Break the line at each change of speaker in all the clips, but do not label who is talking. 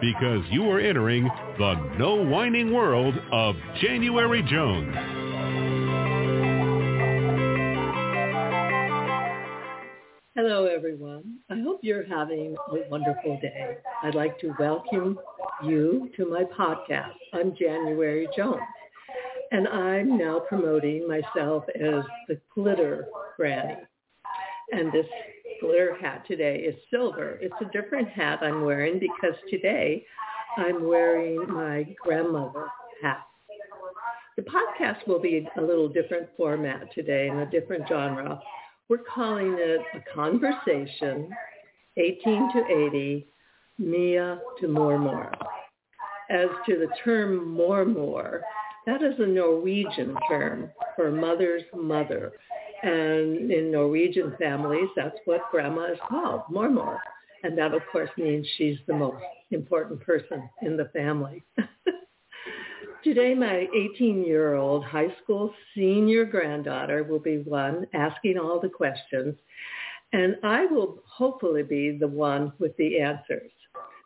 because you are entering the no whining world of January Jones.
Hello, everyone. I hope you're having a wonderful day. I'd like to welcome you to my podcast. I'm January Jones, and I'm now promoting myself as the glitter granny. And this glitter hat today is silver. It's a different hat I'm wearing because today I'm wearing my grandmother hat. The podcast will be a little different format today in a different genre. We're calling it a conversation, 18 to 80, Mia to Mor Mor. As to the term Mor Mor, that is a Norwegian term for mother's mother. And in Norwegian families, that's what grandma is called, Mormor. And that, of course, means she's the most important person in the family. Today, my 18-year-old high school senior granddaughter will be one asking all the questions, and I will hopefully be the one with the answers.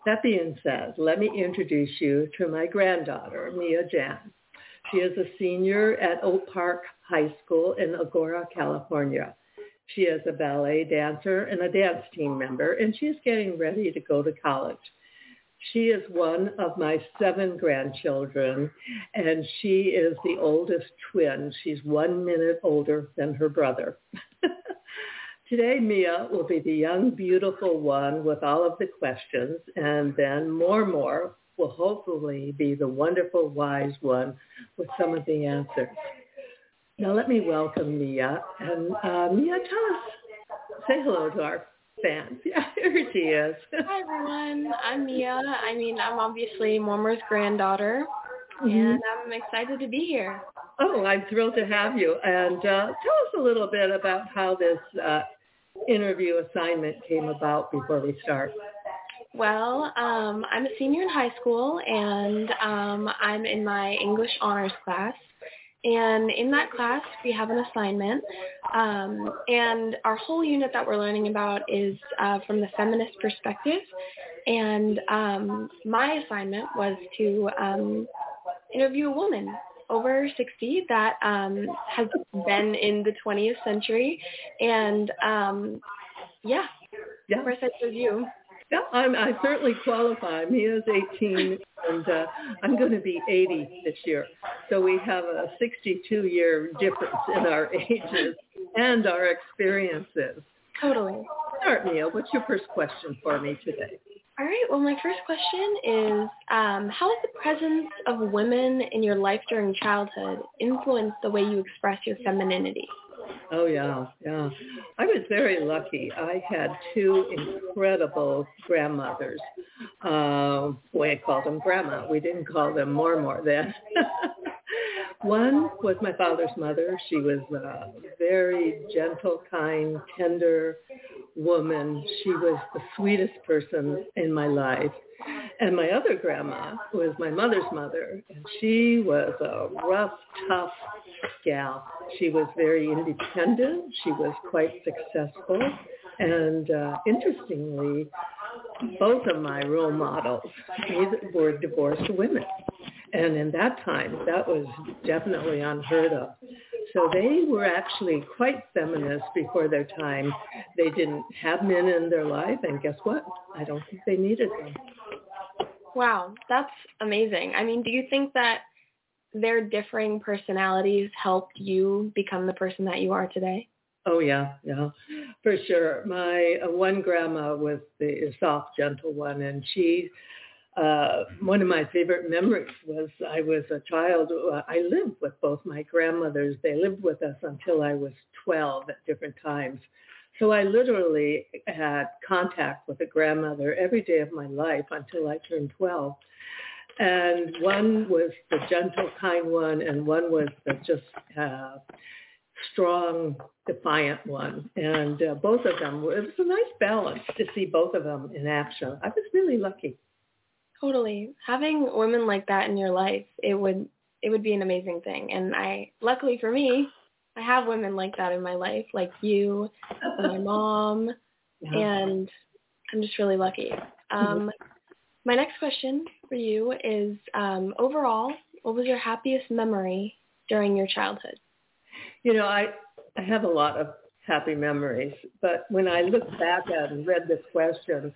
That being said, let me introduce you to my granddaughter, Mia Jan. She is a senior at Oak Park High School in Agoura, California. She is a ballet dancer and a dance team member, and she is getting ready to go to college. She is one of my seven grandchildren, and she is the oldest twin. She's one minute older than her brother. Today, Mia will be the young, beautiful one with all of the questions, and then Mormor will hopefully be the wonderful, wise one with some of the answers. Now let me welcome Mia. And uh, Mia, tell us, say hello to our fans. Yeah, here she is.
Hi everyone, I'm Mia. I mean, I'm obviously Mormor's granddaughter,
Mhm.
and I'm excited to be here.
Oh, I'm thrilled to have you. And uh, tell us a little bit about how this uh, interview assignment came about before we start.
Well, um, I'm a senior in high school, and um, I'm in my English honors class. And in that class, we have an assignment, um, and our whole unit that we're learning about is uh, from the feminist perspective. And um, my assignment was to um, interview a woman over 60 that um, has been in the 20th century. And um, yeah,
Yeah.
of course I chose you.
Yeah, I'm, I certainly qualify. Mia's 18, and uh, I'm going to be 80 this year. So we have a 62-year difference in our ages and our experiences.
Totally.
Start, Mia. What's your first question for me today?
All right. Well, my first question is, um, how has the presence of women in your life during childhood influenced the way you express your femininity?
Oh yeah, yeah. I was very lucky. I had two incredible grandmothers. Uh, we called them grandma. We didn't call them Mormor then. One was my father's mother. She was a very gentle, kind, tender woman. She was the sweetest person in my life. And my other grandma was my mother's mother, and she was a rough, tough gal. She was very independent. She was quite successful. And uh, interestingly, both of my role models were divorced women. And in that time, that was definitely unheard of. So they were actually quite feminist before their time. They didn't have men in their life, and guess what? I don't think they needed them.
Wow, that's amazing. I mean, do you think that their differing personalities helped you become the person that you are today?
Oh yeah, yeah, for sure. My uh, one grandma was the soft, gentle one, and she. Uh, one of my favorite memories was I was a child. Uh, I lived with both my grandmothers. They lived with us until I was 12 at different times. So I literally had contact with a grandmother every day of my life until I turned 12. And one was the gentle, kind one, and one was the just uh, strong, defiant one. And uh, both of them, it was a nice balance to see both of them in action. I was really lucky.
Totally. Having women like that in your life, it would it would be an amazing thing. And I, luckily for me, I have women like that in my life, like you, and my mom, yeah. and I'm just really lucky. Um, my next question for you is, um, overall, what was your happiest memory during your childhood?
You know, I I have a lot of happy memories, but when I look back at and read this question,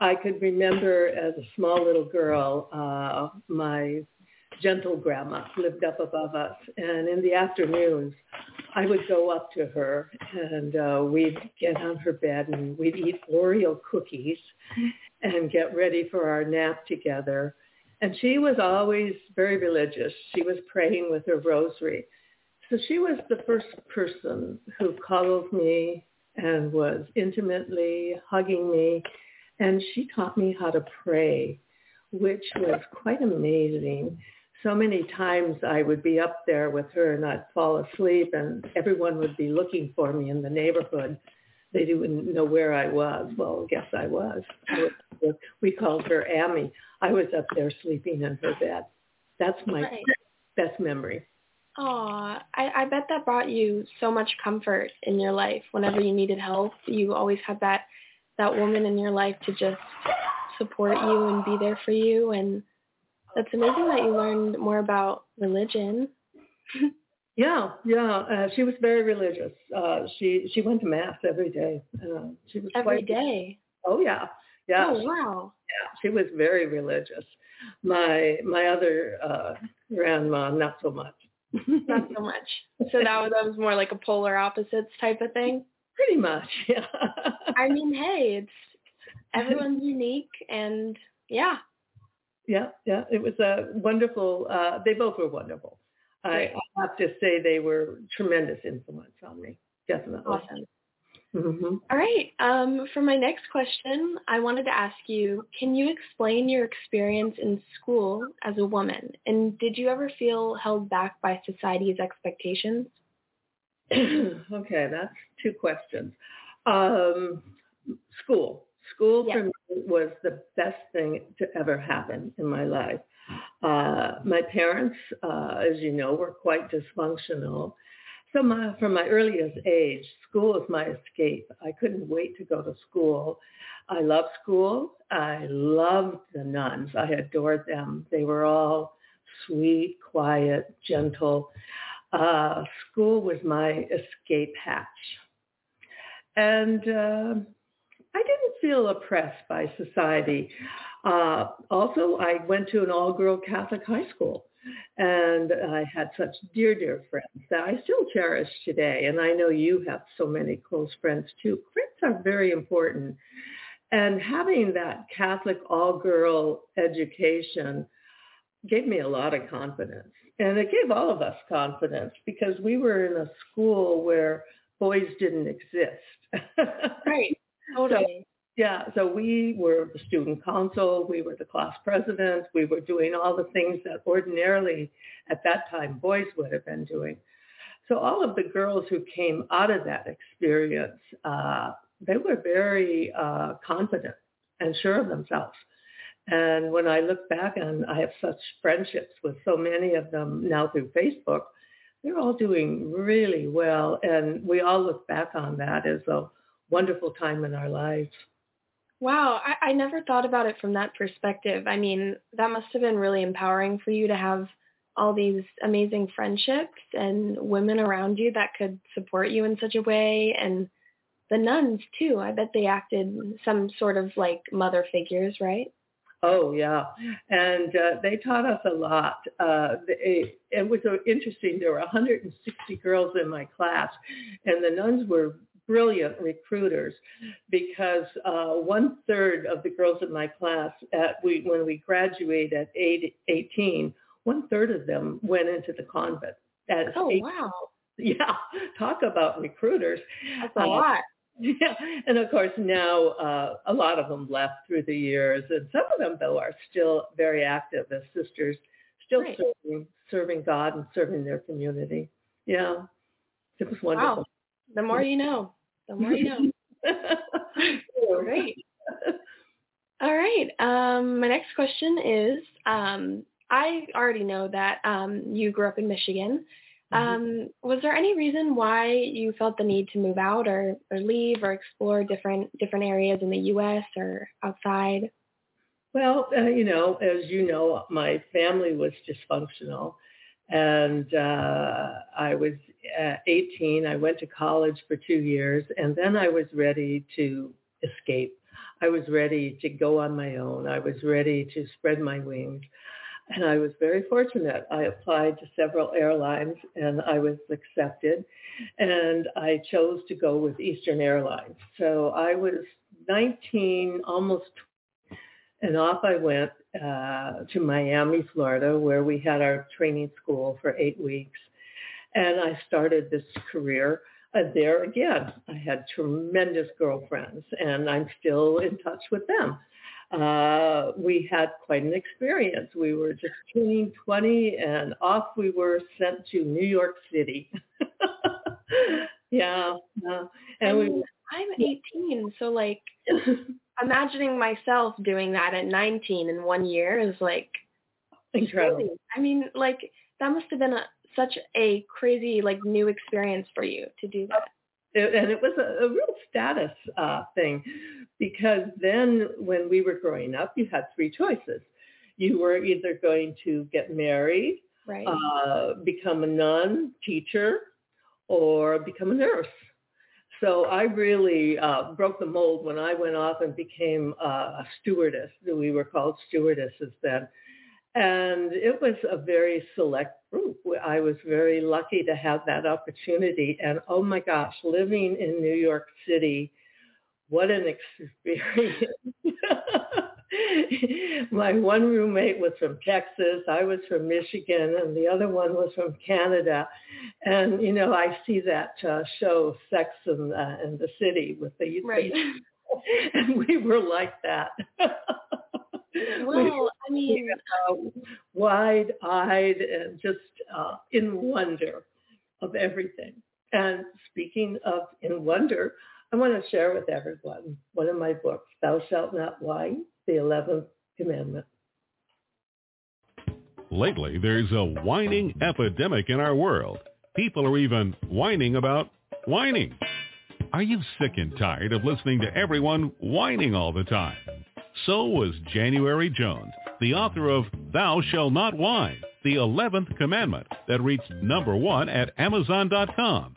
I could remember as a small little girl, uh, my gentle grandma lived up above us. And in the afternoons, I would go up to her and uh, we'd get on her bed and we'd eat Oreo cookies and get ready for our nap together. And she was always very religious. She was praying with her rosary. So she was the first person who cuddled me and was intimately hugging me. And she taught me how to pray, which was quite amazing so many times I would be up there with her and I'd fall asleep and everyone would be looking for me in the neighborhood. They didn't know where I was. Well, guess I was. We called her Amy. I was up there sleeping in her bed. That's my right. best memory.
Aw, I, I bet that brought you so much comfort in your life. Whenever you needed help, you always had that that woman in your life to just support you and be there for you and that's amazing that you learned more about religion.
yeah, yeah. Uh, she was very religious. Uh, she she went to mass every day. Uh, she was
every
quite,
day.
Oh yeah, yeah.
Oh wow.
Yeah, she was very religious. My my other uh, grandma, not so much.
not so much. So that was that was more like a polar opposites type of thing.
Pretty much, yeah.
I mean, hey, it's everyone's unique, and yeah,
yeah, yeah. It was a wonderful. Uh, they both were wonderful. I, I have to say they were tremendous influence on me. Definitely.
Awesome. Mm-hmm. All right. Um, for my next question, I wanted to ask you, can you explain your experience in school as a woman? And did you ever feel held back by society's expectations?
okay, that's two questions. Um, school. School yes. for me was the best thing to ever happen in my life. Uh, my parents, uh, as you know, were quite dysfunctional. So my, from my earliest age, school was my escape. I couldn't wait to go to school. I loved school. I loved the nuns. I adored them. They were all sweet, quiet, gentle. Uh, school was my escape hatch. And uh, I didn't feel oppressed by society. Uh, also, I went to an all-girl Catholic high school, and I had such dear, dear friends that I still cherish today. And I know you have so many close friends too. Friends are very important. And having that Catholic all-girl education gave me a lot of confidence. And it gave all of us confidence because we were in a school where boys didn't exist.
right. Totally.
Yeah, so we were the student council, we were the class president, we were doing all the things that ordinarily at that time boys would have been doing. So all of the girls who came out of that experience, uh, they were very uh, confident and sure of themselves. And when I look back and I have such friendships with so many of them now through Facebook, they're all doing really well. And we all look back on that as a wonderful time in our lives.
Wow, I, I never thought about it from that perspective. I mean, that must have been really empowering for you to have all these amazing friendships and women around you that could support you in such a way and the nuns too. I bet they acted some sort of like mother figures, right?
Oh yeah, and uh, they taught us a lot. Uh, it, it was uh, interesting. There were 160 girls in my class, and the nuns were brilliant recruiters because uh, one third of the girls in my class at we when we graduated at eight, 18, one third of them went into the convent.
At oh 18. wow!
Yeah, talk about recruiters.
That's a uh, lot.
Yeah, and of course now uh, a lot of them left through the years, and some of them though are still very active as sisters, still right. serving, serving God and serving their community. Yeah, it was wonderful.
Wow. The more you know the more you know. Great. All right. Um, my next question is, um, I already know that um, you grew up in Michigan. Mm-hmm. Um, was there any reason why you felt the need to move out or, or leave or explore different different areas in the U.S. or outside?
Well, uh, you know, as you know, my family was dysfunctional, and uh, I was uh, 18. I went to college for two years, and then I was ready to escape. I was ready to go on my own. I was ready to spread my wings. And I was very fortunate. I applied to several airlines and I was accepted. And I chose to go with Eastern Airlines. So I was 19, almost, and off I went uh, to Miami, Florida, where we had our training school for eight weeks. And I started this career uh, there again. I had tremendous girlfriends, and I'm still in touch with them. Uh, we had quite an experience. We were just turning 20, and off we were sent to New York City. yeah,
uh, and we. I'm 18, so like imagining myself doing that at 19 in one year is like
incredible. Crazy.
I mean, like that must have been a, such a crazy like new experience for you to do that.
It, and it was a, a real status uh, thing because then when we were growing up, you had three choices. You were either going to get married,
right.
uh, become a nun, teacher, or become a nurse. So I really uh, broke the mold when I went off and became uh, a stewardess. We were called stewardesses then. And it was a very select group. I was very lucky to have that opportunity. And oh my gosh, living in New York City, what an experience. my one roommate was from Texas. I was from Michigan, and the other one was from Canada. And you know, I see that uh, show Sex and uh, in the City with the
right.
and we were like that.
well, I mean,
uh, wide-eyed and just uh, in wonder of everything. And speaking of in wonder, I want to share with everyone one of my books, Thou Shalt Not Whine, the 11th Commandment.
Lately, there's a whining epidemic in our world. People are even whining about whining. Are you sick and tired of listening to everyone whining all the time? So was January Jones, the author of Thou Shall Not Whine, the 11th commandment that reached number one at Amazon.com.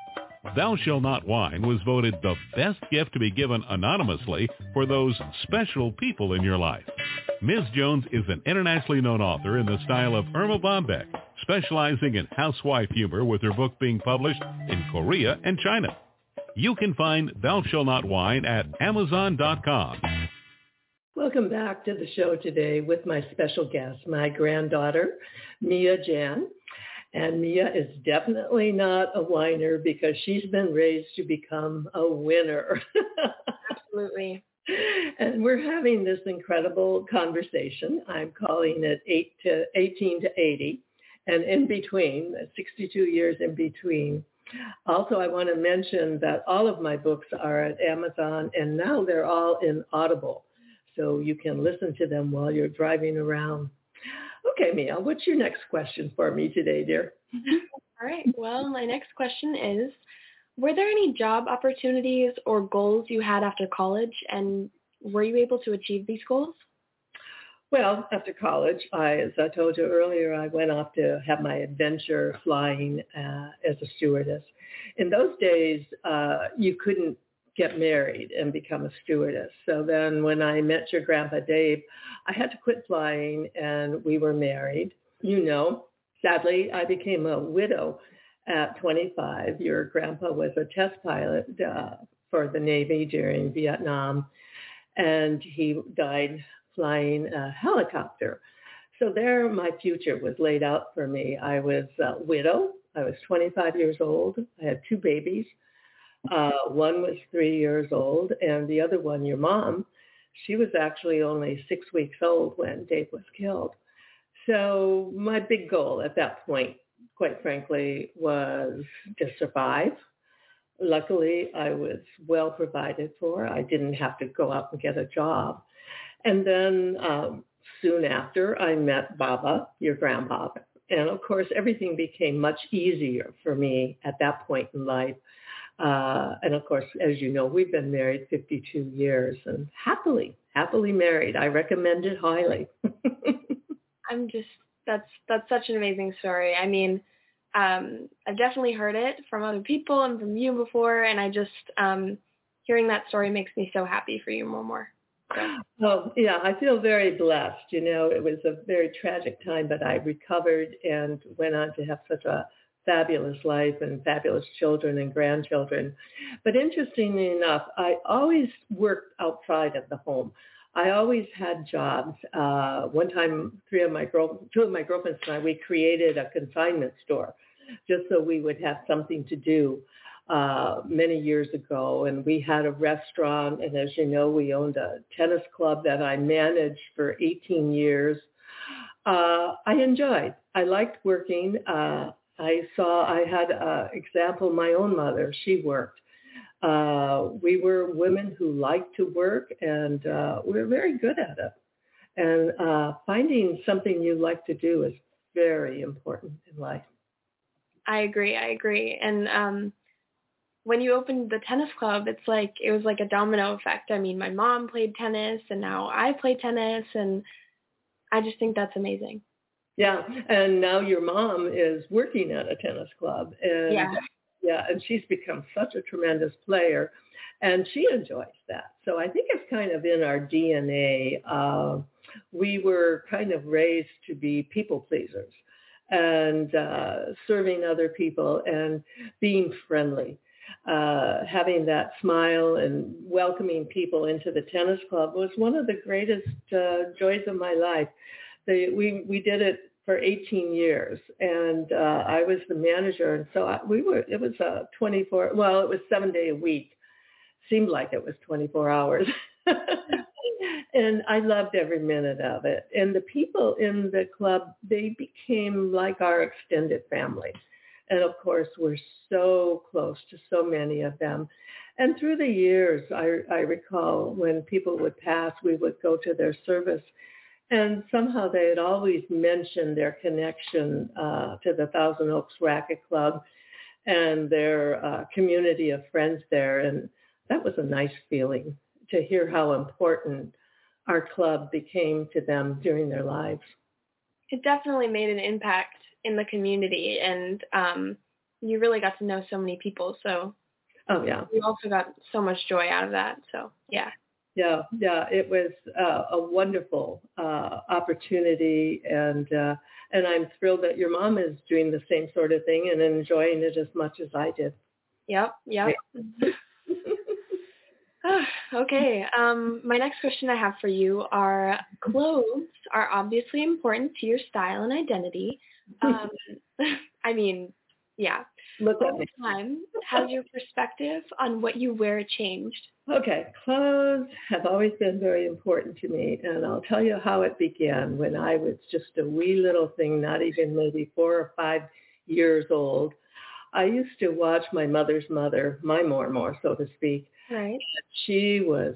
Thou Shall Not Whine was voted the best gift to be given anonymously for those special people in your life. Ms. Jones is an internationally known author in the style of Erma Bombeck, specializing in housewife humor with her book being published in Korea and China. You can find Thou Shall Not Whine at Amazon.com.
Welcome back to the show today with my special guest, my granddaughter, Mia Jan. And Mia is definitely not a whiner because she's been raised to become a winner.
Absolutely.
And we're having this incredible conversation. I'm calling it eight to 18 to 80 and in between, 62 years in between. Also, I want to mention that all of my books are at Amazon and now they're all in Audible. So you can listen to them while you're driving around. Okay, Mia, what's your next question for me today, dear?
All right. Well, my next question is, were there any job opportunities or goals you had after college and were you able to achieve these goals?
Well, after college, I, as I told you earlier, I went off to have my adventure flying uh, as a stewardess. In those days, uh, you couldn't get married and become a stewardess. So then when I met your grandpa Dave, I had to quit flying and we were married. You know, sadly, I became a widow at 25. Your grandpa was a test pilot uh, for the Navy during Vietnam and he died flying a helicopter. So there my future was laid out for me. I was a widow. I was 25 years old. I had two babies. Uh, one was three years old, and the other one, your mom, she was actually only six weeks old when Dave was killed. So my big goal at that point, quite frankly, was to survive. Luckily, I was well provided for. I didn't have to go out and get a job. And then um, soon after, I met Baba, your grandfather. And of course, everything became much easier for me at that point in life. Uh, and of course, as you know, we've been married 52 years and happily, happily married. I recommend it highly.
I'm just, that's, that's such an amazing story. I mean, um, I've definitely heard it from other people and from you before. And I just, um, hearing that story makes me so happy for you more and more.
Well, yeah, I feel very blessed. You know, it was a very tragic time, but I recovered and went on to have such a fabulous life and fabulous children and grandchildren. But interestingly enough, I always worked outside of the home. I always had jobs. Uh, one time, three of my girl, two of my girlfriends and I, we created a consignment store just so we would have something to do uh, many years ago. And we had a restaurant. And as you know, we owned a tennis club that I managed for 18 years. Uh, I enjoyed. I liked working. Uh, I saw, I had an example, my own mother, she worked. Uh, we were women who liked to work and uh, we we're very good at it. And uh, finding something you like to do is very important in life.
I agree. I agree. And um, when you opened the tennis club, it's like it was like a domino effect. I mean, my mom played tennis, and now I play tennis, and I just think that's amazing.
Yeah, and now your mom is working at a tennis club, and
yeah,
yeah, and she's become such a tremendous player, and she enjoys that. So I think it's kind of in our DNA. Uh, we were kind of raised to be people pleasers and uh, serving other people and being friendly uh, having that smile and welcoming people into the tennis club was one of the greatest uh, joys of my life. The, we we did it for 18 years, and uh, I was the manager, and so I, we were. It was a 24. Well, it was seven day a week. Seemed like it was 24 hours. and I loved every minute of it. And the people in the club, they became like our extended family. And of course, we're so close to so many of them. And through the years, I, I recall when people would pass, we would go to their service. And somehow they had always mentioned their connection uh, to the Thousand Oaks Racquet Club and their uh, community of friends there. And that was a nice feeling to hear how important our club became to them during their lives.
It definitely made an impact in the community and um you really got to know so many people so
oh yeah
you also got so much joy out of that so yeah
yeah yeah it was uh, a wonderful uh opportunity and uh and i'm thrilled that your mom is doing the same sort of thing and enjoying it as much as i did
yep yep yeah. okay. Um, my next question I have for you are clothes are obviously important to your style and identity, um, I mean, yeah.
Look at
Over
me.
time, has your perspective on what you wear changed?
Okay, clothes have always been very important to me, and I'll tell you how it began when I was just a wee little thing, not even maybe four or five years old. I used to watch my mother's mother, my more so to speak.
Right.
She was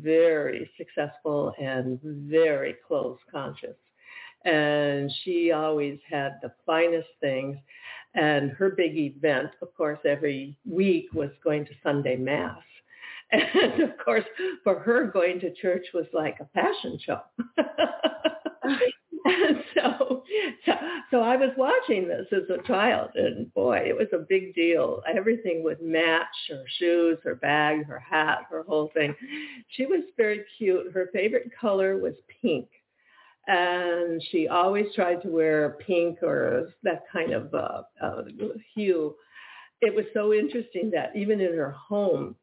very successful and very clothes conscious. And she always had the finest things. And her big event, of course, every week was going to Sunday Mass. And of course, for her, going to church was like a fashion show. and so, so, so I was watching this as a child, and boy, it was a big deal. Everything would match her shoes, her bag, her hat, her whole thing. She was very cute. Her favorite color was pink and she always tried to wear pink or that kind of uh, uh, hue. It was so interesting that even in her home,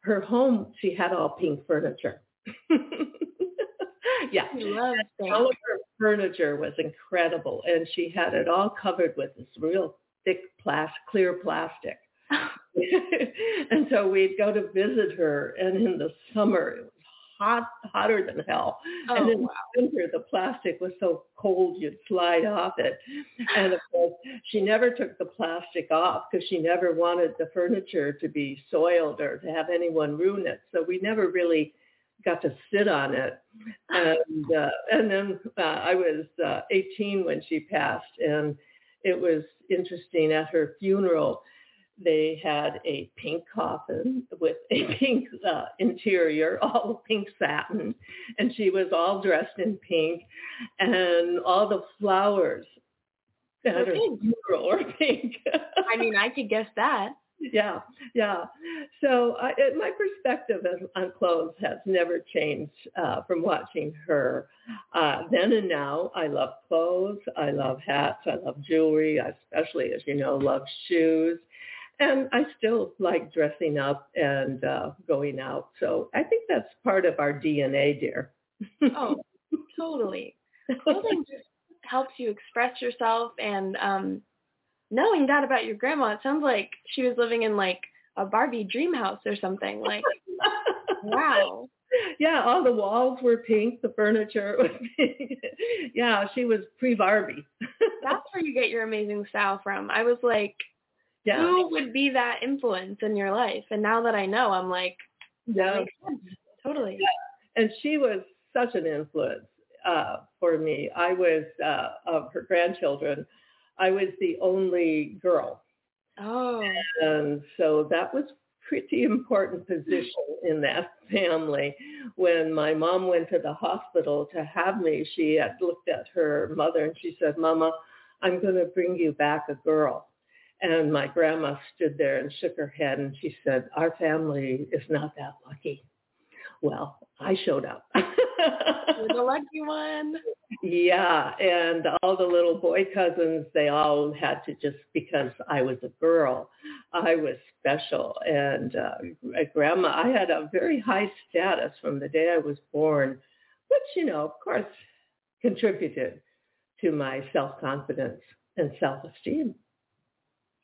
her home, she had all pink furniture. yeah. All of her furniture was incredible, and she had it all covered with this real thick plas- clear plastic. and so we'd go to visit her, and in the summer it was hot, hotter than hell. and
Oh,
in
wow.
winter, the plastic was so cold you'd slide off it. And of course, she never took the plastic off because she never wanted the furniture to be soiled or to have anyone ruin it. So we never really got to sit on it. And uh, and then uh, I was uh, 18 when she passed, and it was interesting at her funeral. They had a pink coffin with a pink uh, interior, all pink satin, and she was all dressed in pink, and all the flowers at
Were
her
pink.
funeral were pink.
I mean, I could guess that.
yeah, yeah. So I, it, my perspective on, on clothes has never changed uh, from watching her. Uh, then and now, I love clothes. I love hats. I love jewelry. I especially, as you know, love shoes. And I still like dressing up and uh, going out. So I think that's part of our DNA, dear.
Oh, totally. Clothing just helps you express yourself and um knowing that about your grandma, it sounds like she was living in like a Barbie dream house or something. Like, wow.
Yeah, all the walls were pink. The furniture was pink. yeah, she was pre-Barbie.
That's where you get your amazing style from. I was like,
yeah,
who would be that influence in your life? And now that I know, I'm like,
yeah.
sense. Totally.
and she was such an influence uh, for me. I was uh, of her grandchildren. I was the only girl,
Oh,
and so that was pretty important position in that family. When my mom went to the hospital to have me, she had looked at her mother and she said, "Mama, I'm going to bring you back a girl." And my grandma stood there and shook her head and she said, "Our family is not that lucky." Well, I showed up.
you're the lucky one.
Yeah, and all the little boy cousins, they all had to just because I was a girl, I was special. And uh, grandma, I had a very high status from the day I was born, which, you know, of course, contributed to my self-confidence and self-esteem.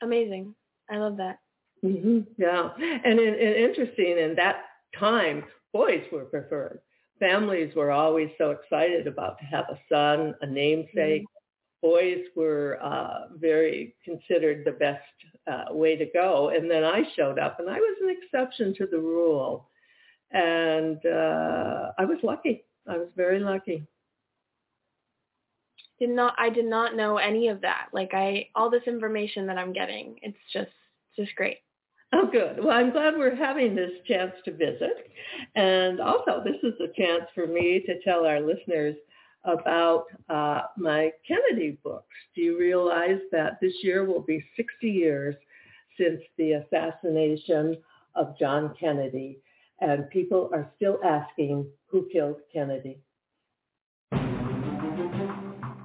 Amazing. I love that.
hmm Yeah, and, in, and interesting in that time, boys were preferred. Families were always so excited about to have a son, a namesake. Boys were uh, very considered the best uh, way to go. And then I showed up, and I was an exception to the rule. And uh, I was lucky. I was very lucky.
Did not I did not know any of that. Like I all this information that I'm getting. It's just just great.
Oh, good. Well, I'm glad we're having this chance to visit. And also, this is a chance for me to tell our listeners about uh, my Kennedy books. Do you realize that this year will be 60 years since the assassination of John Kennedy? And people are still asking who killed Kennedy.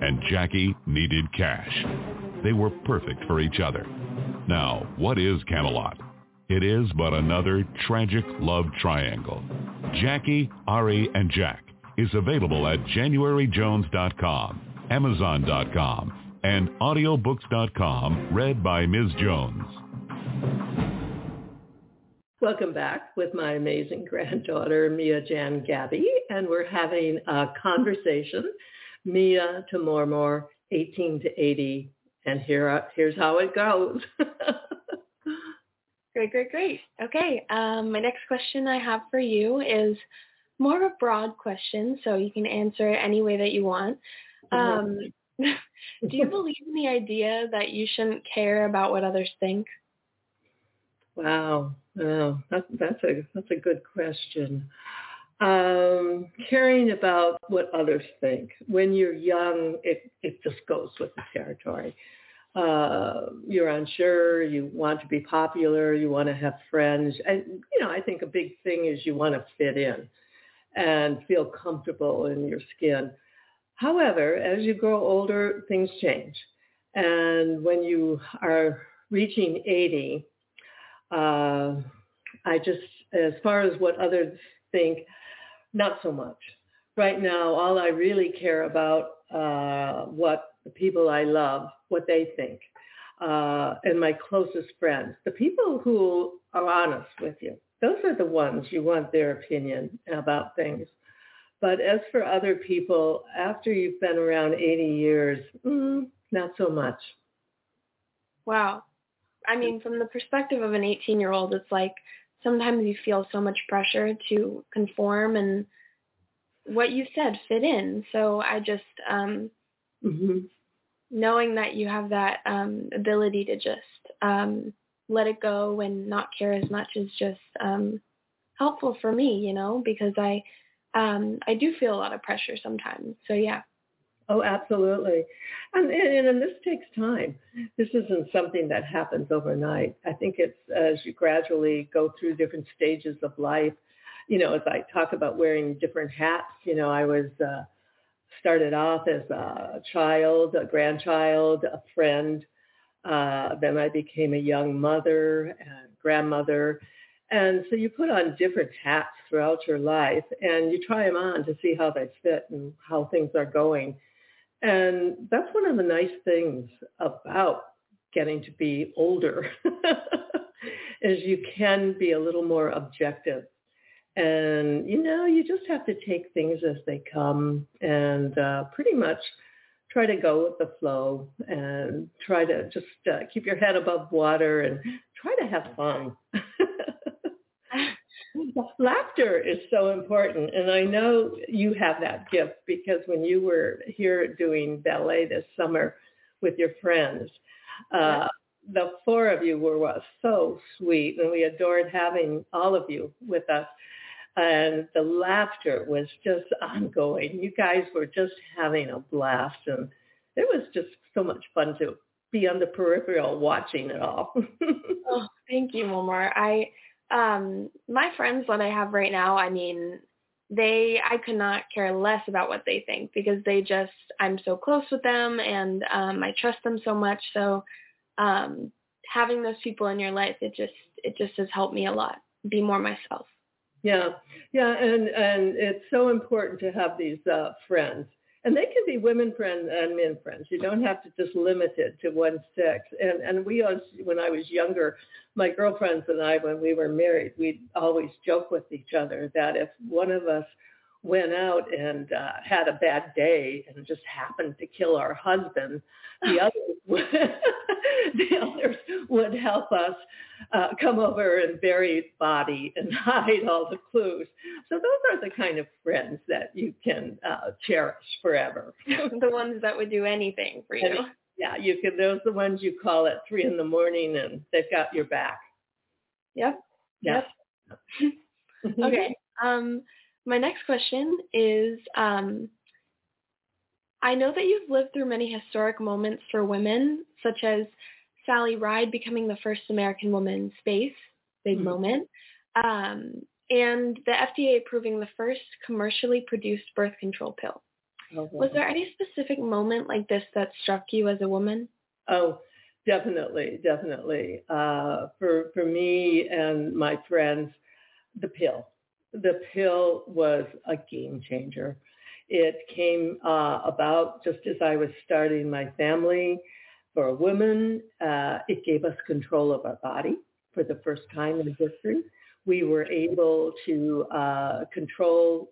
and Jackie needed cash. They were perfect for each other. Now, what is Camelot? It is but another tragic love triangle. Jackie, Ari, and Jack is available at januaryjones.com, amazon.com, and audiobooks.com, read by Ms. Jones.
Welcome back with my amazing granddaughter, Mia Jan Gabby, and we're having a conversation, Mia to Mormor, 18 to 80, and here, here's how it goes.
great, great, great. Okay, um, my next question I have for you is more of a broad question, so you can answer it any way that you want. Um, do you believe in the idea that you shouldn't care about what others think?
Wow, wow, that, that's a that's a good question. Um, caring about what others think when you're young, it it just goes with the territory. Uh, you're unsure, you want to be popular, you want to have friends, and you know I think a big thing is you want to fit in and feel comfortable in your skin. However, as you grow older, things change. And when you are reaching 80, uh, I just, as far as what others think, not so much. Right now, all I really care about uh, what the people I love, what they think, uh, and my closest friends, the people who are honest with you. Those are the ones you want their opinion about things. But as for other people, after you've been around 80 years, mm, not so much.
Wow. I mean, from the perspective of an 18-year-old, it's like sometimes you feel so much pressure to conform and what you said, fit in. So I just, um, mm-hmm. knowing that you have that um, ability to just um, let it go and not care as much is just um, helpful for me, you know, because I um, I do feel a lot of pressure sometimes. So yeah.
Oh, absolutely. And, and, and this takes time. This isn't something that happens overnight. I think it's as you gradually go through different stages of life. You know, as I talk about wearing different hats, you know, I was uh, started off as a child, a grandchild, a friend. Uh, then I became a young mother and grandmother. And so you put on different hats throughout your life and you try them on to see how they fit and how things are going. And that's one of the nice things about getting to be older is you can be a little more objective. And, you know, you just have to take things as they come and uh, pretty much try to go with the flow and try to just uh, keep your head above water and try to have fun. laughter is so important. And I know you have that gift because when you were here doing ballet this summer with your friends, uh, the four of you were so sweet and we adored having all of you with us. And the laughter was just ongoing. You guys were just having a blast and it was just so much fun to be on the peripheral watching it all.
oh, thank you, Mormor. I um, my friends that I have right now, I mean, they, I could not care less about what they think because they just, I'm so close with them and um, I trust them so much. So um, having those people in your life, it just, it just has helped me a lot be more myself.
Yeah, yeah, and and it's so important to have these uh, friends and they can be women friends and men friends. You don't have to just limit it to one sex. And and we always, when I was younger, my girlfriends and I, when we were married, we'd always joke with each other that if one of us went out and uh, had a bad day and just happened to kill our husband, the others would, the others would help us uh, come over and bury his body and hide all the clues. So those are the kind of friends that you can uh, cherish forever.
the ones that would do anything for you. And,
yeah, you can. Those are the ones you call at three in the morning and they've got your back.
Yep.
Yep.
yep. okay. Um, my next question is, um, I know that you've lived through many historic moments for women, such as Sally Ride becoming the first American woman in space, big mm-hmm. moment, um, and the FDA approving the first commercially produced birth control pill. Was there any specific moment like this that struck you as a woman?
Oh, definitely, definitely. Uh, for for me and my friends, the pill the pill was a game changer. It came uh, about just as I was starting my family. For a woman, uh, it gave us control of our body for the first time in history. We were able to uh, control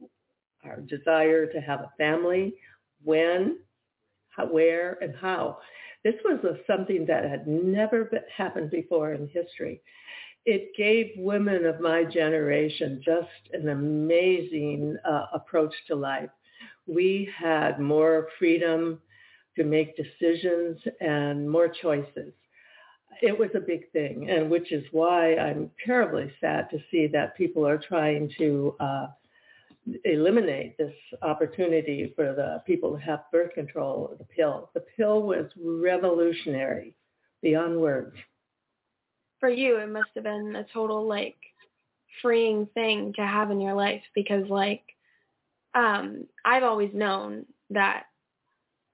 our desire to have a family, when, how, where, and how. This was a, something that had never been, happened before in history it gave women of my generation just an amazing uh, approach to life. We had more freedom to make decisions and more choices. It was a big thing, and which is why I'm terribly sad to see that people are trying to uh, eliminate this opportunity for the people to have birth control, the pill. The pill was revolutionary beyond words
for you it must have been a total like freeing thing to have in your life because like um I've always known that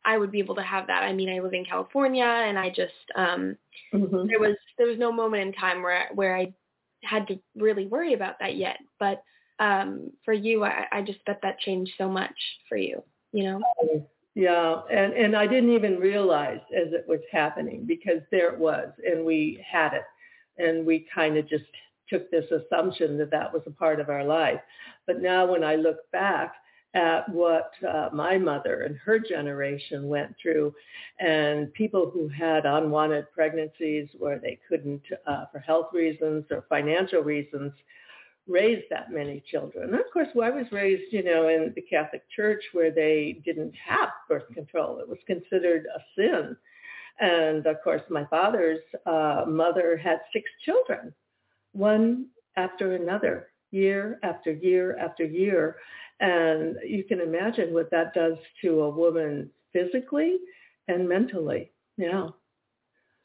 I would be able to have that. I mean, I live in California and I just um mm-hmm. there was there was no moment in time where where I had to really worry about that yet. But um for you I, I just bet that changed so much for you, you know?
Yeah, and and I didn't even realize as it was happening because there it was and we had it and we kind of just took this assumption that that was a part of our life. But now when I look back at what uh, my mother and her generation went through and people who had unwanted pregnancies where they couldn't, uh, for health reasons or financial reasons, raise that many children. And of course, I was raised, you know, in the Catholic Church where they didn't have birth control. It was considered a sin and of course, my father's uh, mother had six children, one after another, year after year after year. And you can imagine what that does to a woman physically and mentally. Yeah.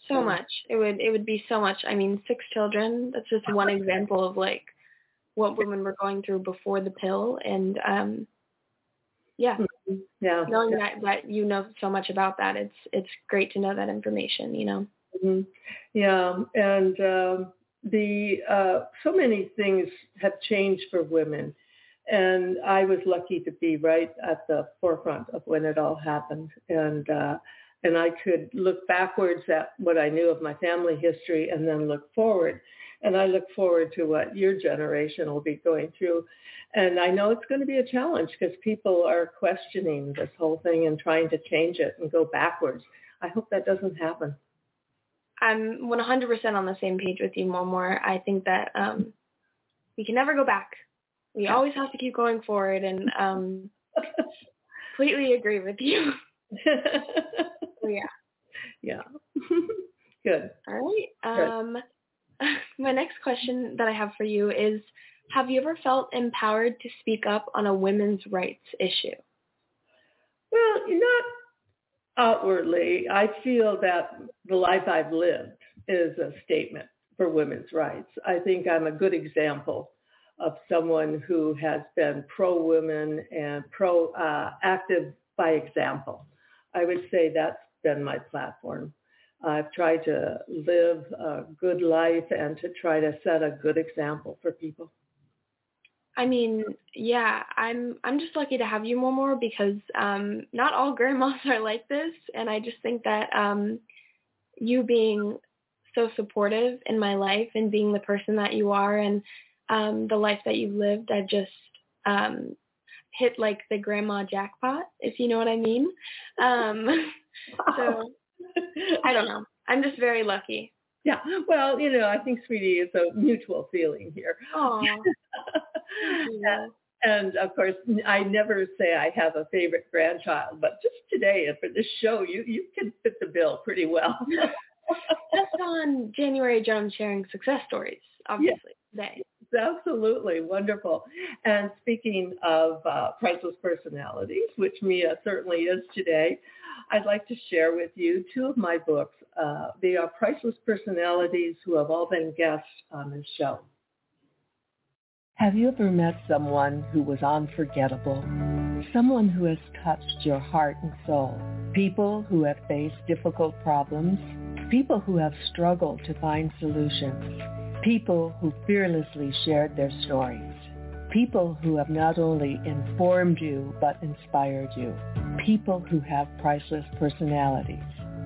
So much. It would it would be so much. I mean, six children, that's just one example of like what women were going through before the pill and um yeah
mm-hmm. yeah
knowing
yeah.
that that you know so much about that it's it's great to know that information you know
mm-hmm. yeah and um the uh so many things have changed for women and i was lucky to be right at the forefront of when it all happened and uh and i could look backwards at what i knew of my family history and then look forward and I look forward to what your generation will be going through. And I know it's going to be a challenge because people are questioning this whole thing and trying to change it and go backwards. I hope that doesn't happen.
I'm 100% on the same page with you, Mormor. I think that um, we can never go back. We always have to keep going forward, and um, completely agree with you. yeah.
Yeah. Good.
All right. Um, Good. my next question that I have for you is, have you ever felt empowered to speak up on a women's rights issue?
Well, not outwardly. I feel that the life I've lived is a statement for women's rights. I think I'm a good example of someone who has been pro-women and pro-active uh, by example. I would say that's been my platform. I've tried to live a good life and to try to set a good example for people.
I mean, yeah, I'm I'm just lucky to have you Mormor because um not all grandmas are like this and I just think that um you being so supportive in my life and being the person that you are and um the life that you've lived, I've just um hit like the grandma jackpot, if you know what I mean. Um, so I don't know. I'm just very lucky.
Yeah. Well, you know, I think, sweetie, it's a mutual feeling here.
Oh.
and, and of course, I never say I have a favorite grandchild, but just today for this show, you you can fit the bill pretty well.
just on January Jones sharing success stories, obviously today.
Absolutely wonderful. And speaking of uh, priceless personalities, which Mia certainly is today, I'd like to share with you two of my books. Uh, they are priceless personalities who have all been guests on this show. Have you ever met someone who was unforgettable? Someone who has touched your heart and soul? People who have faced difficult problems? People who have struggled to find solutions? People who fearlessly shared their stories? People who have not only informed you but inspired you? People who have priceless personalities?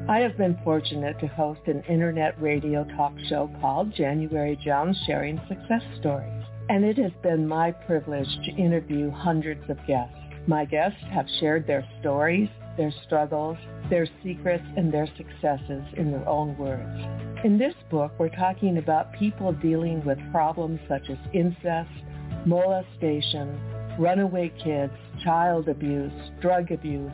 I have been fortunate to host an internet radio talk show called January Jones Sharing Success Stories and it has been my privilege to interview hundreds of guests. My guests have shared their stories, their struggles, their secrets, and their successes in their own words. In this book, we're talking about people dealing with problems such as incest, molestation, runaway kids, child abuse, drug abuse,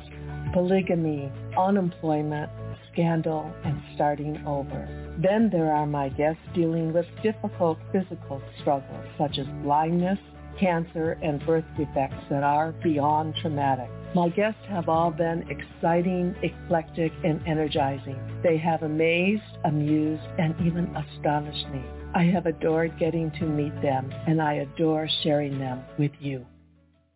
polygamy, unemployment, scandal, and starting over. Then there are my guests dealing with difficult physical struggles such as blindness, cancer, and birth defects that are beyond traumatic. My guests have all been exciting, eclectic, and energizing. They have amazed, amused, and even astonished me. I have adored getting to meet them, and I adore sharing them with you.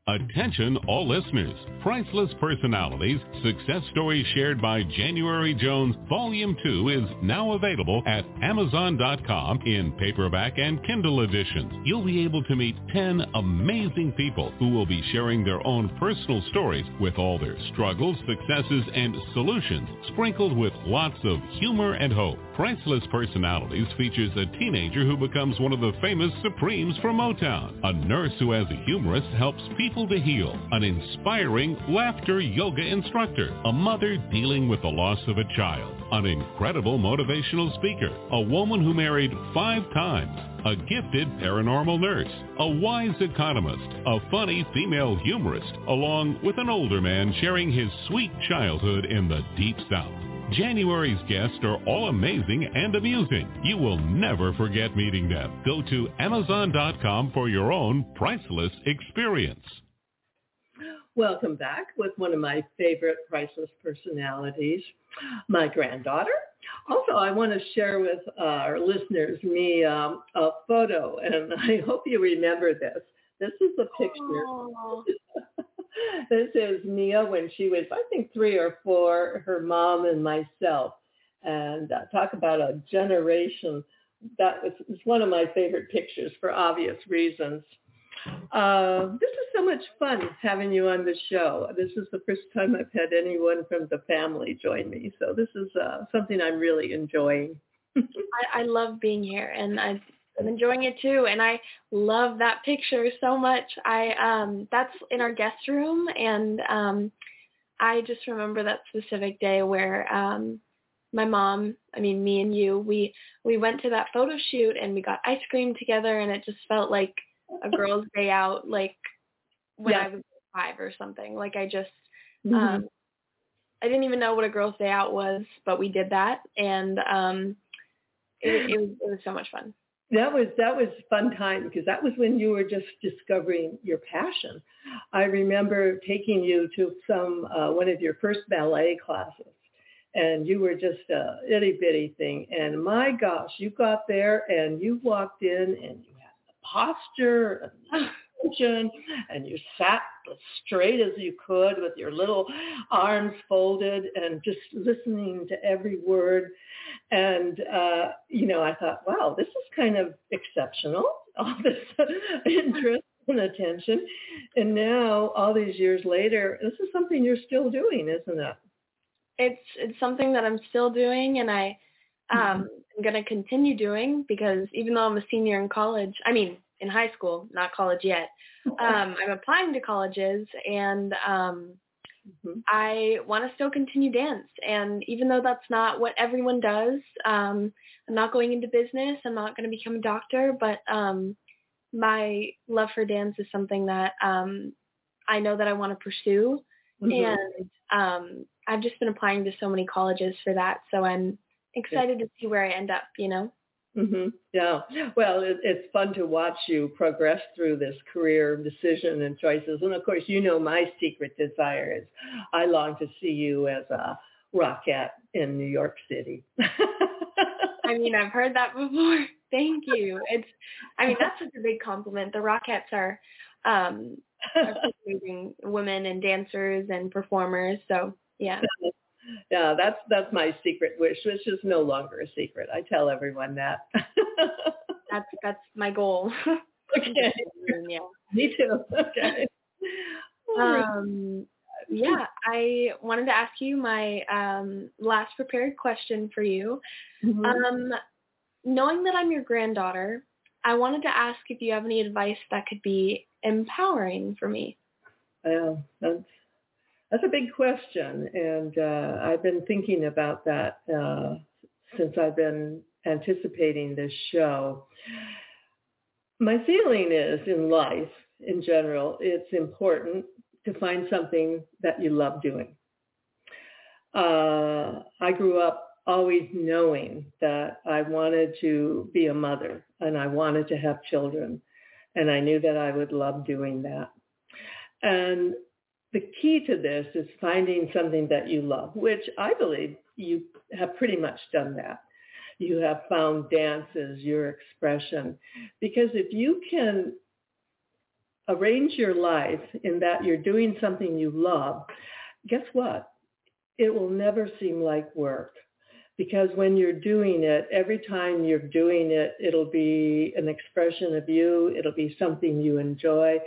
Attention all listeners. Priceless Personalities, Success Stories Shared by January Jones, Volume 2 is now available at Amazon.com in paperback and Kindle editions. You'll be able to meet 10 amazing people who will be sharing their own personal stories with all their struggles, successes, and solutions, sprinkled with lots of humor and hope. Priceless Personalities features a teenager who becomes one of the famous Supremes from Motown. A nurse who as a humorist helps people to heal. An inspiring laughter yoga instructor. A mother dealing with the loss of a child. An incredible motivational speaker. A woman who married five times. A gifted paranormal nurse. A wise economist. A funny female humorist. Along with an older man sharing his sweet childhood in the Deep South. January's guests are all amazing and amusing. You will never forget meeting them. Go to Amazon.com for your own priceless experience.
Welcome back with one of my favorite priceless personalities, my granddaughter. Also, I want to share with our listeners me um, a photo, and I hope you remember this. This is a picture. this is Mia when she was, I think, three or four, her mom and myself. And uh, talk about a generation. That was, was one of my favorite pictures for obvious reasons. Uh, this is so much fun having you on the show. This is the first time I've had anyone from the family join me. So this is uh, something I'm really enjoying.
I, I love being here and I've I'm enjoying it too, and I love that picture so much. I um, that's in our guest room, and um, I just remember that specific day where um, my mom, I mean me and you, we we went to that photo shoot and we got ice cream together, and it just felt like a girls' day out, like when yeah. I was five or something. Like I just, mm-hmm. um, I didn't even know what a girls' day out was, but we did that, and um, it, it was it was so much fun
that was that was fun time because that was when you were just discovering your passion. I remember taking you to some uh, one of your first ballet classes, and you were just a itty bitty thing. And my gosh, you got there and you walked in and you had the posture and and you sat as straight as you could with your little arms folded and just listening to every word and, uh, you know, I thought, wow, this is kind of exceptional, all this interest and attention. And now, all these years later, this is something you're still doing, isn't it?
It's it's something that I'm still doing, and I um, am going to continue doing because even though I'm a senior in college, I mean in high school, not college yet. Um, I'm applying to colleges, and um, mm-hmm. I want to still continue dance. And even though that's not what everyone does, um, I'm not going into business. I'm not going to become a doctor, but um, my love for dance is something that um, I know that I want to pursue. Mm-hmm. And um, I've just been applying to so many colleges for that. So I'm excited to see where I end up, you know?
Mm-hmm. Yeah. Well, it, it's fun to watch you progress through this career decision and choices. And of course, you know my secret desire is I long to see you as a rockette in New York City.
I mean, I've heard that before. Thank you. It's, I mean, that's such a big compliment. The Rockettes are, um, amazing women and dancers and performers. So yeah.
Yeah, that's that's my secret wish, which is no longer a secret. I tell everyone that.
that's that's my goal.
okay.
yeah.
Me too. Okay.
Um, yeah, I wanted to ask you my um, last prepared question for you. Mm-hmm. Um, knowing that I'm your granddaughter, I wanted to ask if you have any advice that could be empowering for me.
Well, that's that's a big question, and uh, I've been thinking about that uh, since I've been anticipating this show. My feeling is in life, in general, it's important to find something that you love doing. Uh, I grew up always knowing that I wanted to be a mother and I wanted to have children. And I knew that I would love doing that. And the key to this is finding something that you love, which I believe you have pretty much done that. You have found dance as your expression. Because if you can arrange your life in that you're doing something you love, guess what? It will never seem like work. Because when you're doing it, every time you're doing it, it'll be an expression of you. It'll be something you enjoy.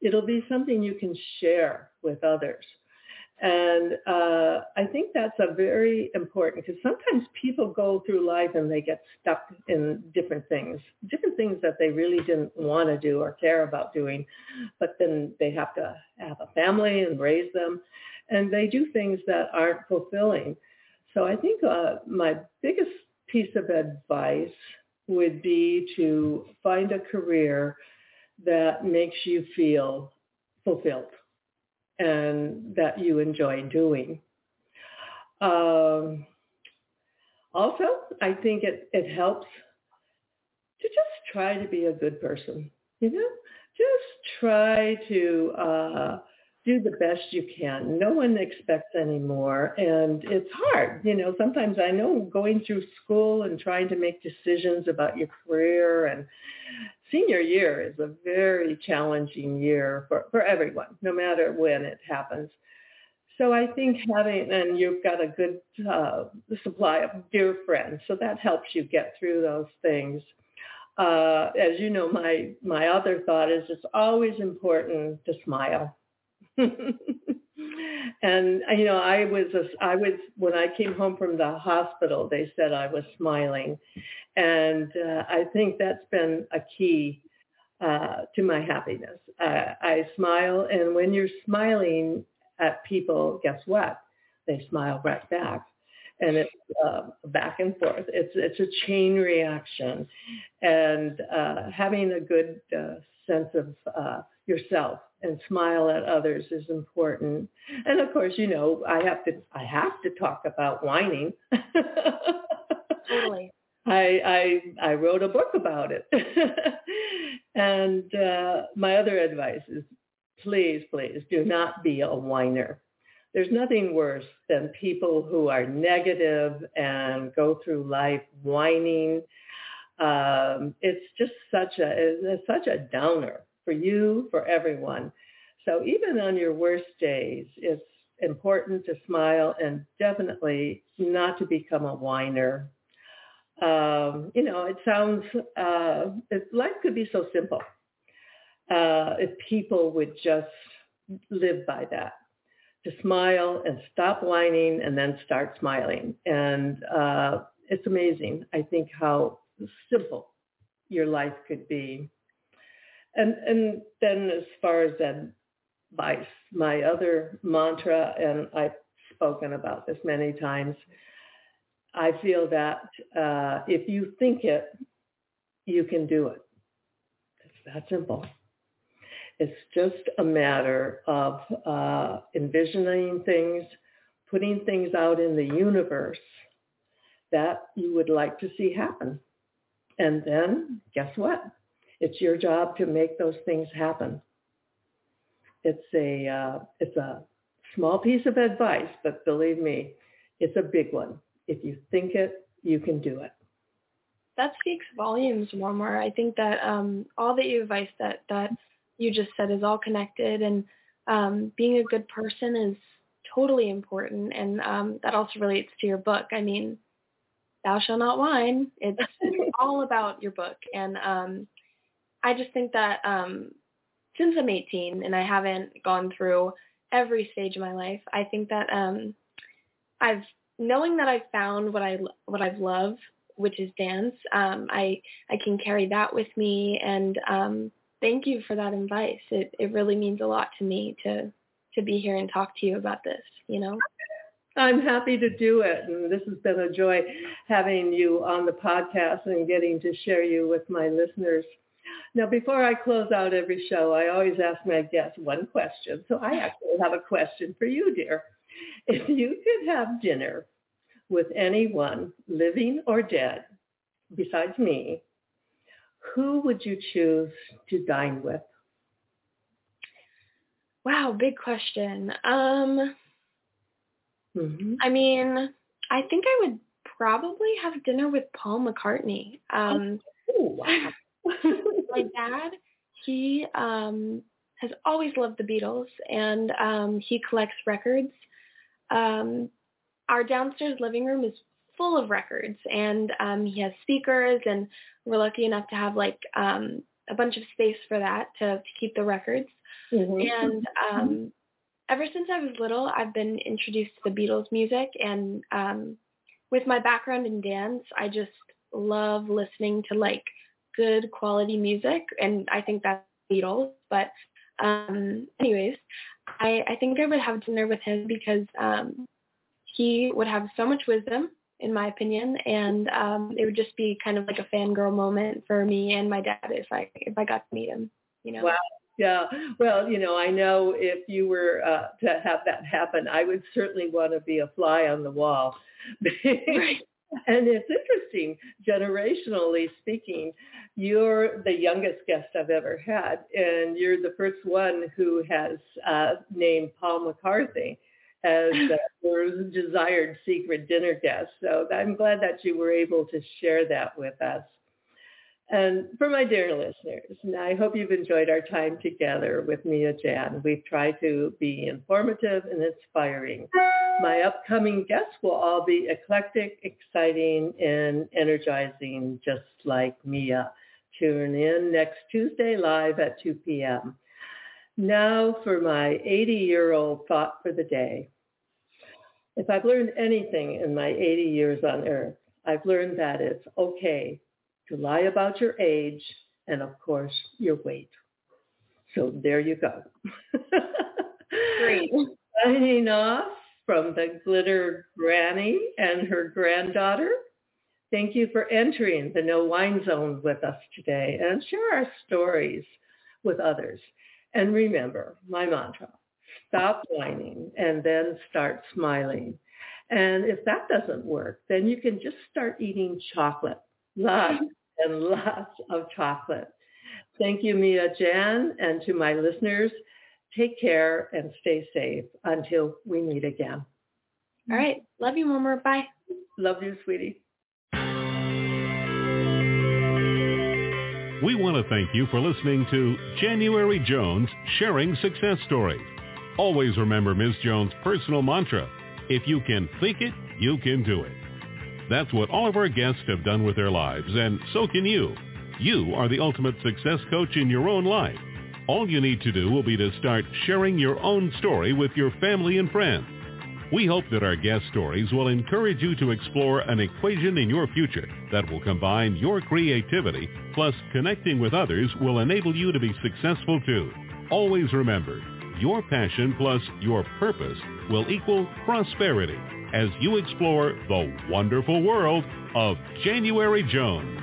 It'll be something you can share with others. And uh, I think that's a very important because sometimes people go through life and they get stuck in different things, different things that they really didn't want to do or care about doing, but then they have to have a family and raise them, and they do things that aren't fulfilling. So I think uh, my biggest piece of advice would be to find a career that makes you feel fulfilled and that you enjoy doing. Um, also, I think it, it helps to just try to be a good person, you know, just try to uh, do the best you can. No one expects any more. And it's hard. You know, sometimes I know going through school and trying to make decisions about your career and senior year is a very challenging year for, for everyone, no matter when it happens. So I think having, and you've got a good uh, supply of dear friends, so that helps you get through those things. Uh, as you know, my, my other thought is it's always important to smile. and you know, I was a, I was when I came home from the hospital, they said I was smiling, and uh, I think that's been a key uh, to my happiness. Uh, I smile, and when you're smiling at people, guess what? They smile right back, and it's uh, back and forth. It's it's a chain reaction, and uh, having a good uh, sense of uh, yourself and smile at others is important. And of course, you know, I have to I have to talk about whining.
totally.
I, I I wrote a book about it. and uh, my other advice is please, please do not be a whiner. There's nothing worse than people who are negative and go through life whining. Um, it's just such a it's such a downer for you, for everyone. So even on your worst days, it's important to smile and definitely not to become a whiner um, you know, it sounds, uh, life could be so simple uh, if people would just live by that, to smile and stop whining and then start smiling. And uh, it's amazing, I think, how simple your life could be. And and then as far as advice, my other mantra, and I've spoken about this many times, I feel that uh, if you think it, you can do it. It's that simple. It's just a matter of uh, envisioning things, putting things out in the universe that you would like to see happen. And then guess what? It's your job to make those things happen. It's a uh, it's a small piece of advice, but believe me, it's a big one. If you think it, you can do it.
That speaks volumes, Mormor. I think that um, all the advice that that you just said is all connected, and um, being a good person is totally important, and um, that also relates to your book. I mean, thou shall not whine. It's all about your book. And um, I just think that um, since I'm 18 and I haven't gone through every stage of my life, I think that um, I've knowing that I've found what I what I've loved, which is dance. Um, I I can carry that with me, and um, thank you for that advice. It it really means a lot to me to to be here and talk to you about this. You know.
I'm happy to do it. And this has been a joy having you on the podcast and getting to share you with my listeners. Now, before I close out every show, I always ask my guests one question. So I actually have a question for you, dear. If you could have dinner with anyone, living or dead, besides me, who would you choose to dine with?
Wow, big question. Um,
Mm-hmm.
I mean, I think I would probably have dinner with Paul McCartney. Um,
oh, wow.
my dad, he um, has always loved the Beatles, and um, he collects records. Um, our downstairs living room is full of records, and um, he has speakers, and we're lucky enough to have like um, a bunch of space for that to, to keep the records.
Mm-hmm.
And um, ever since I was little, I've been introduced to the Beatles music, and um, with my background in dance, I just love listening to like good quality music, and I think that's Beatles. But um, anyways, I, I think I would have dinner with him because um, he would have so much wisdom, in my opinion, and um, it would just be kind of like a fangirl moment for me and my dad if I if I got to meet him. You know.
Wow. Yeah. Well, you know, I know if you were uh, to have that happen, I would certainly want to be a fly on the wall.
right.
And it's interesting, generationally speaking, you're the youngest guest I've ever had, and you're the first one who has uh, named Paul McCartney as uh, your desired secret dinner guest. So I'm glad that you were able to share that with us. And for my dear listeners, I hope you've enjoyed our time together with Mia Jan. We've tried to be informative and inspiring. My upcoming guests will all be eclectic, exciting, and energizing, just like Mia. Tune in next Tuesday live at 2 p.m. Now for my 80-year-old thought for the day. If I've learned anything in my 80 years on earth, I've learned that it's okay to lie about your age and of course your weight. So there you go.
Great.
Signing off from the Glitter Granny and her granddaughter. Thank you for entering the No Whine Zone with us today and share our stories with others. And remember my mantra, stop whining and then start smiling. And if that doesn't work, then you can just start eating chocolate. Lots and lots of chocolate. Thank you, Mia Jan, and to my listeners, take care and stay safe until we meet again.
All right. Love you, Mama. Bye.
Love you, sweetie.
We want to thank you for listening to January Jones Sharing Success Stories. Always remember Ms. Jones' personal mantra, if you can think it, you can do it. That's what all of our guests have done with their lives, and so can you. You are the ultimate success coach in your own life. All you need to do will be to start sharing your own story with your family and friends. We hope that our guest stories will encourage you to explore an equation in your future that will combine your creativity plus connecting with others will enable you to be successful too. Always remember, your passion plus your purpose will equal prosperity as you explore the wonderful world of January Jones.